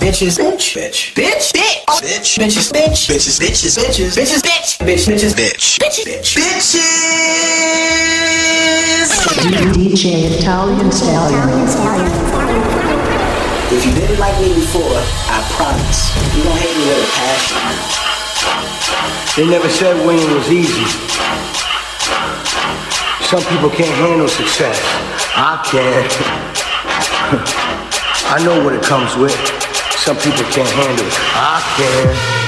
bitch, bitches, bitch, bitch, bitch, bitch, bitch, bitches, bitch, bitches, bitches, bitches, bitches, bitch, bitch, bitches, bitch, bitch, bitch, bitches. DJ Italian Stallion. If you didn't like me before, I promise you don't hate me with a passion. They never said winning was easy. Some people can't handle success. I can. I know what it comes with. Some people can't handle it. I can.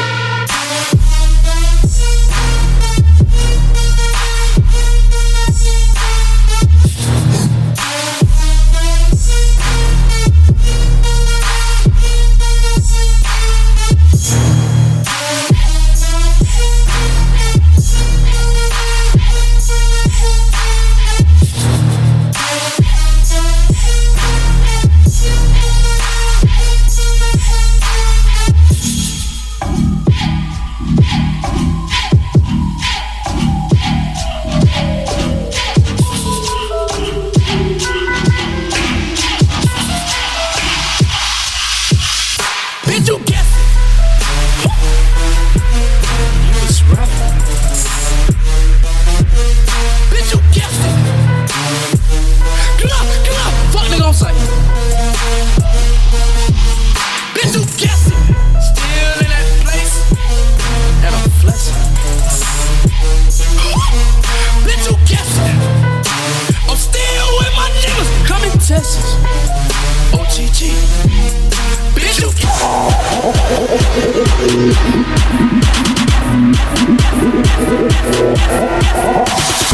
Oh, oh, oh, oh, oh.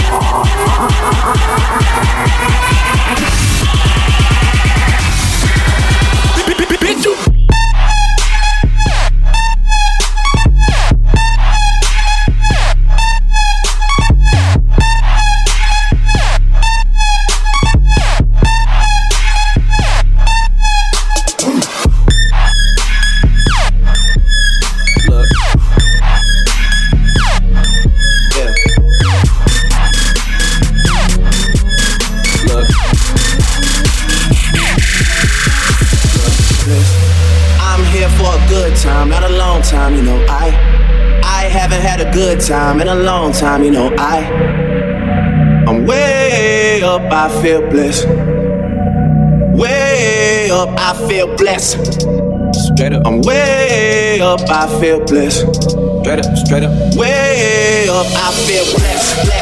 Up, I feel blessed. Straight up, straight up. Way up, I feel blessed, blessed, blessed,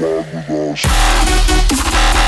ride with us.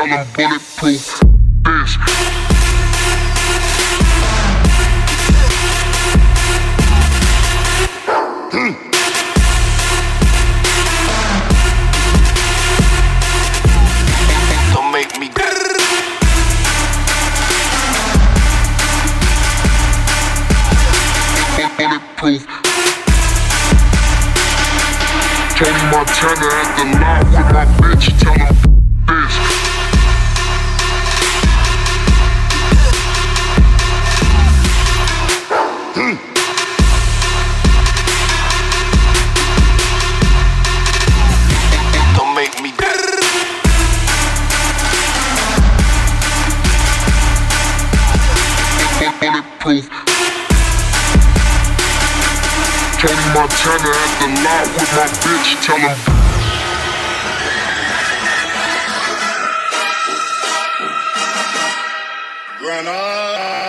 tell them bulletproof this. bulletproof. Tony Montana at the lot with my bitch, tell him. Tony Montana at the lot with my bitch. Tell him. Granada.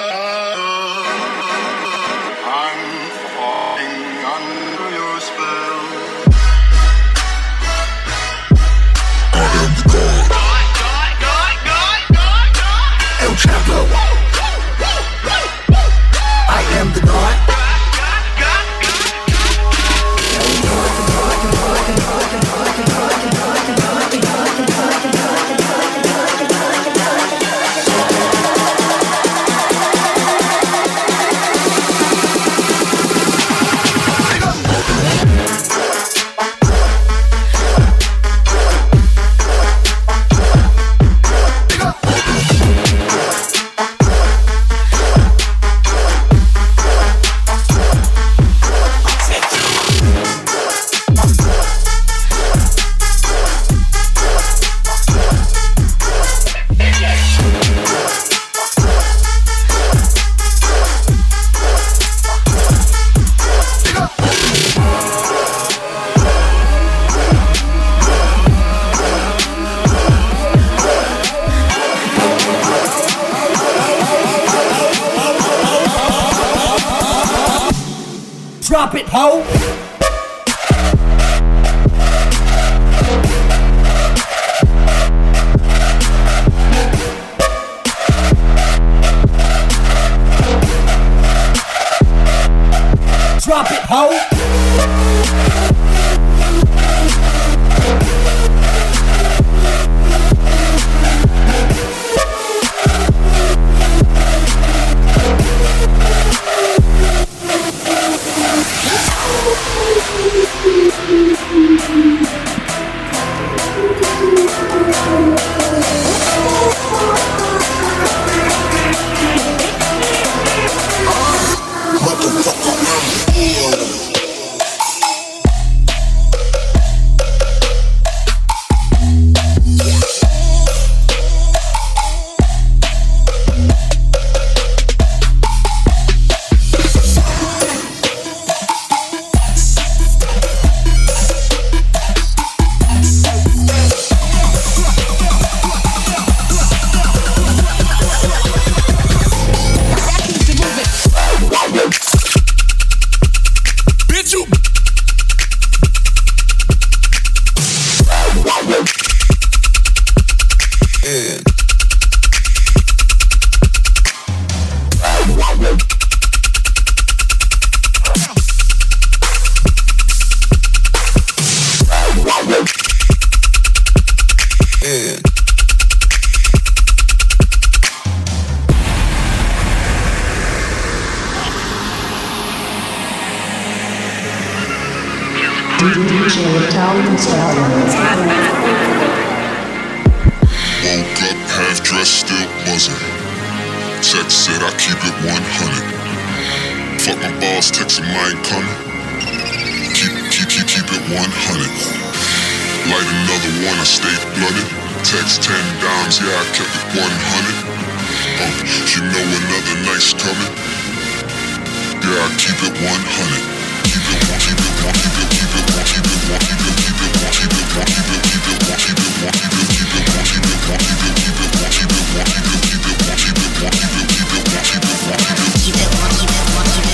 Keep it 100. Keep it keep it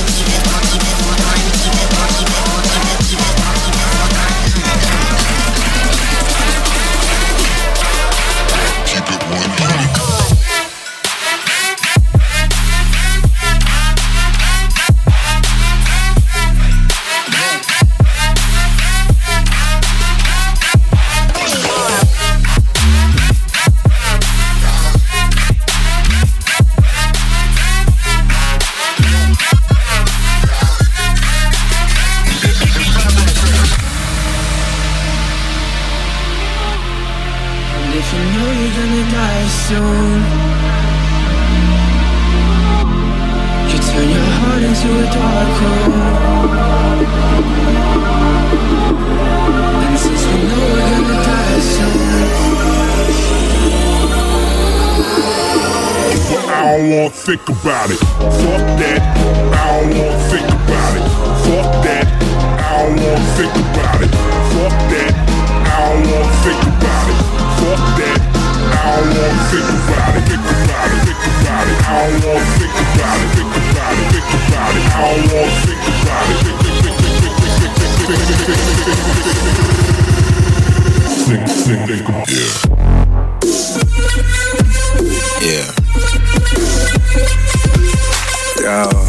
you're gonna die soon, you turn your heart into a dark room. And since we know we're gonna die soon, I don't wanna think about it. Fuck that. I don't wanna think about it. Fuck that. I don't wanna think about it. Fuck that. I don't wanna think about it. Fuck that. I don't wanna think about it. Think about it. Think about it. I don't wanna think about it. Think about it. Think about it. I don't wanna think about it. Think, think, think, think, think, think, think, think, think, think, think, think, think, yeah. Yeah. Yo.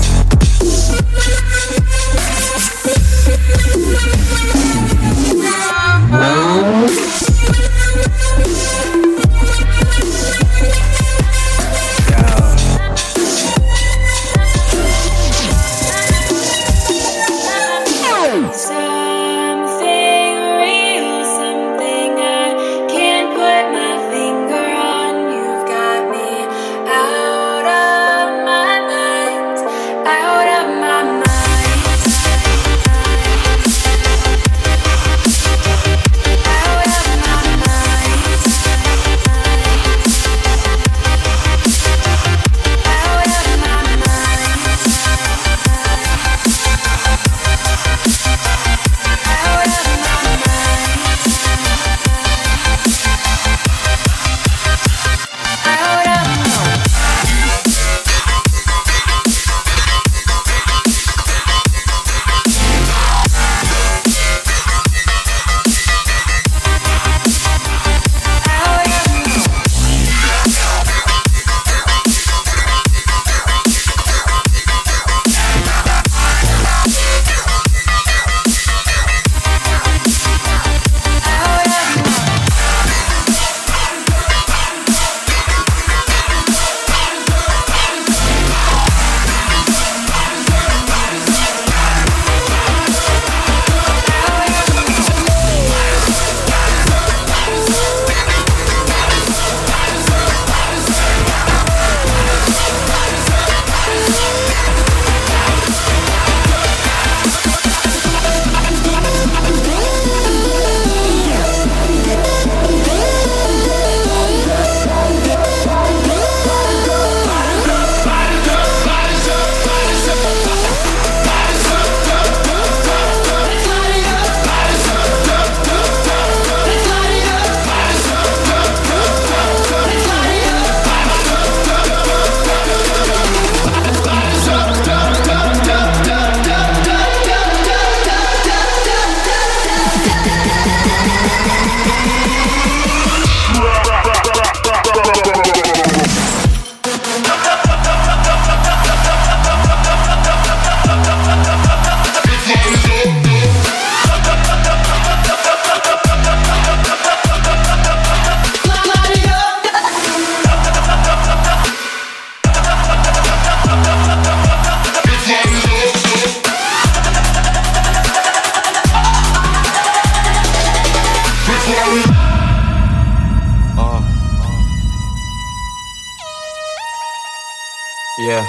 Yeah.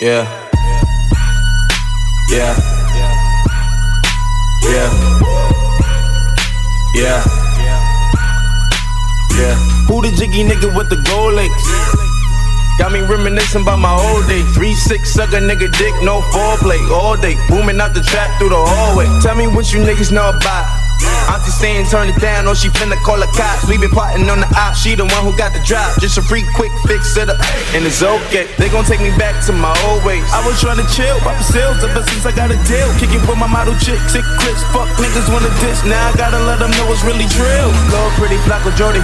Yeah. Yeah. Yeah. Yeah. Yeah. Who the jiggy nigga with the gold links? Got me reminiscing about my old day. Three six sucker nigga dick, no foreplay all day. Booming out the trap through the hallway. Tell me what you niggas know about Auntie saying turn it down, or she finna call the cops. We been plotting on the op, she the one who got the drop. Just a free quick fix it up, and it's okay. They gon' take me back to my old ways. I was trying to chill, pop sales ever since I got a deal. Kicking with my model chick, sick clips, fuck niggas wanna diss. Now I gotta let them know it's really drill. Little pretty Flacco Jody.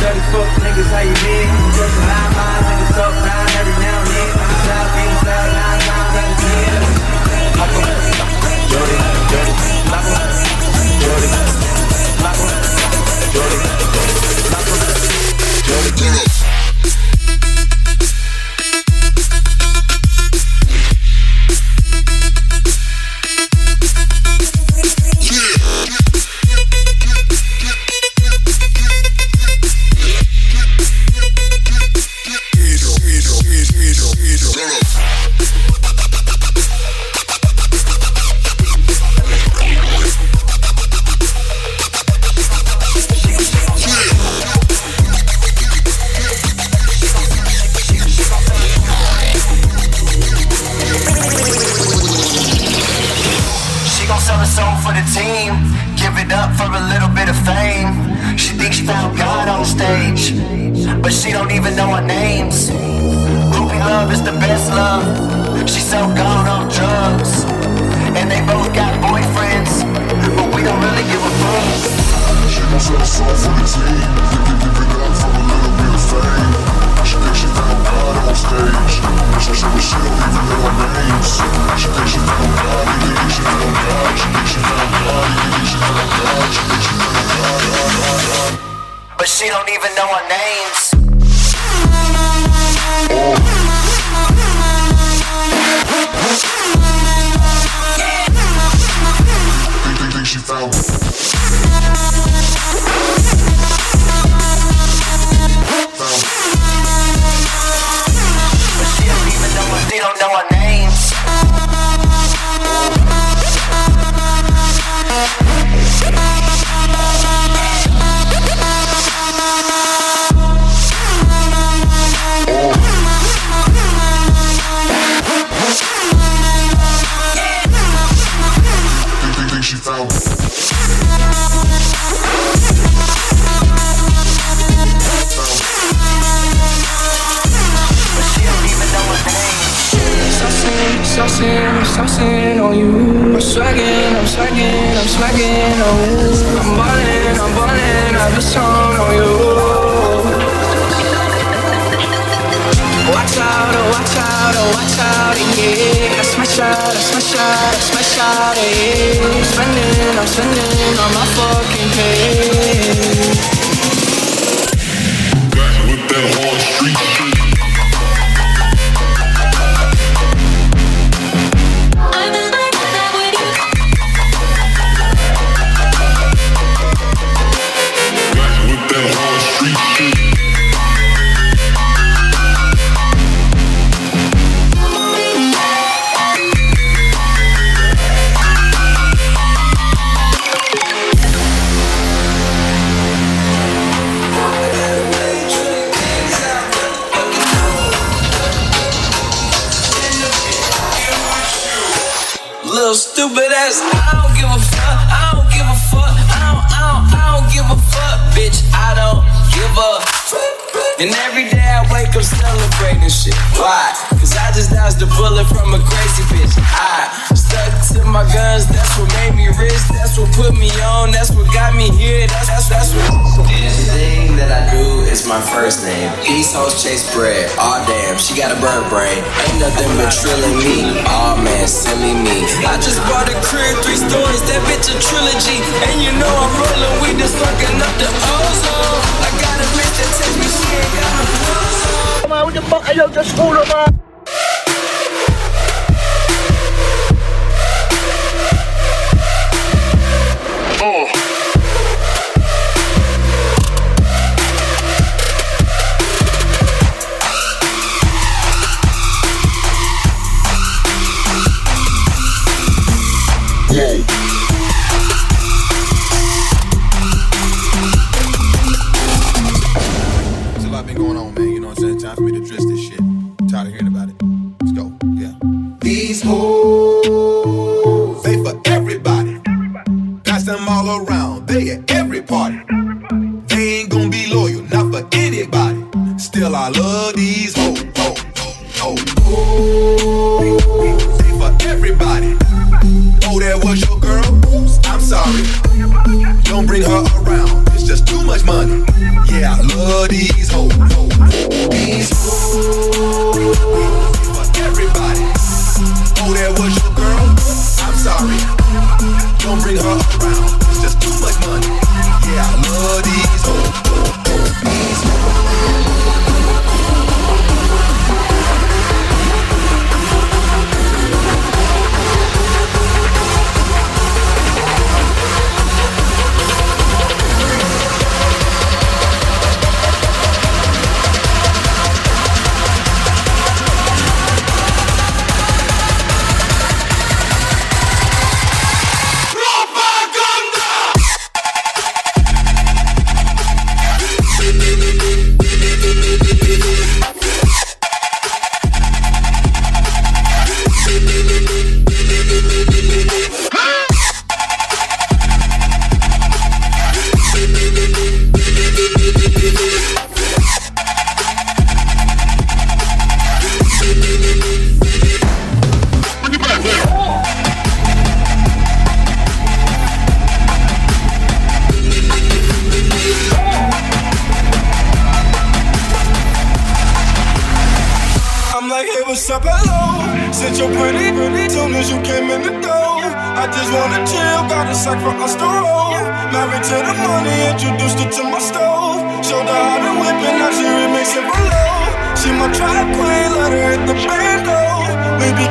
Dirty fuck niggas, how you been? Just line, line, niggas talk down she don't even know her names. Groupie love is the best love. She's so gone on drugs. And they both got boyfriends, but we don't really give a fuck. She gon' sell soul for the team. thinking Give it up from a little bit of fame. She thinks she found God on stage. She said she don't even know her names. She thinks she found God. She thinks she found God. She thinks she found God. She thinks she found God. She thinks she found God. But she don't even know her names. Oh. dodged a bullet from a crazy bitch. I stuck to my guns, that's what made me rich. That's what put me on, that's what got me here. That's, that's, that's what. This thing that I do is my first name. These hoes chase bread. Aw, damn, she got a bird brain. Ain't nothing but trilling me. Aw, man, silly me. I just bought a crib, three stories, that bitch a trilogy. And you know I'm rolling, we just fucking up the ozone. I got a bitch that takes me shit, got a ozone. Man, what the fuck are you just fooling, man? Alô?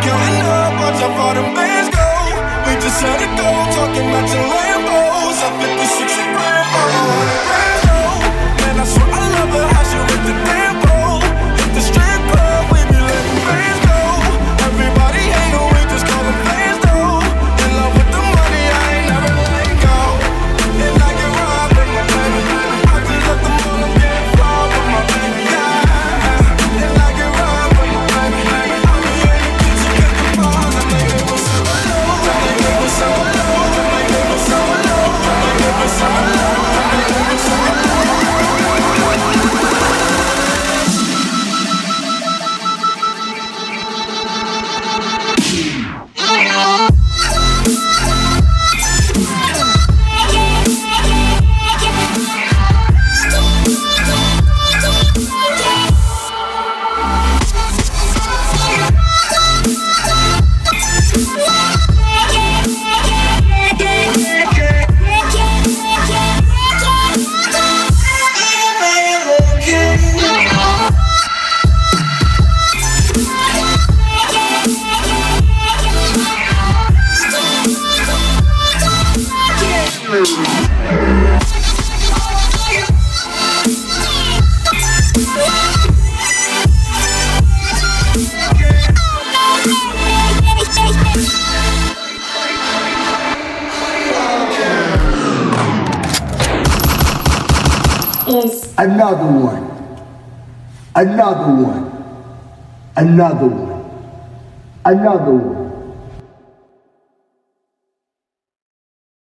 Counting up watch how far the bands go. We just had a go talking about your Lambos. I 56 and Rambo. another one, another one, another one, another one.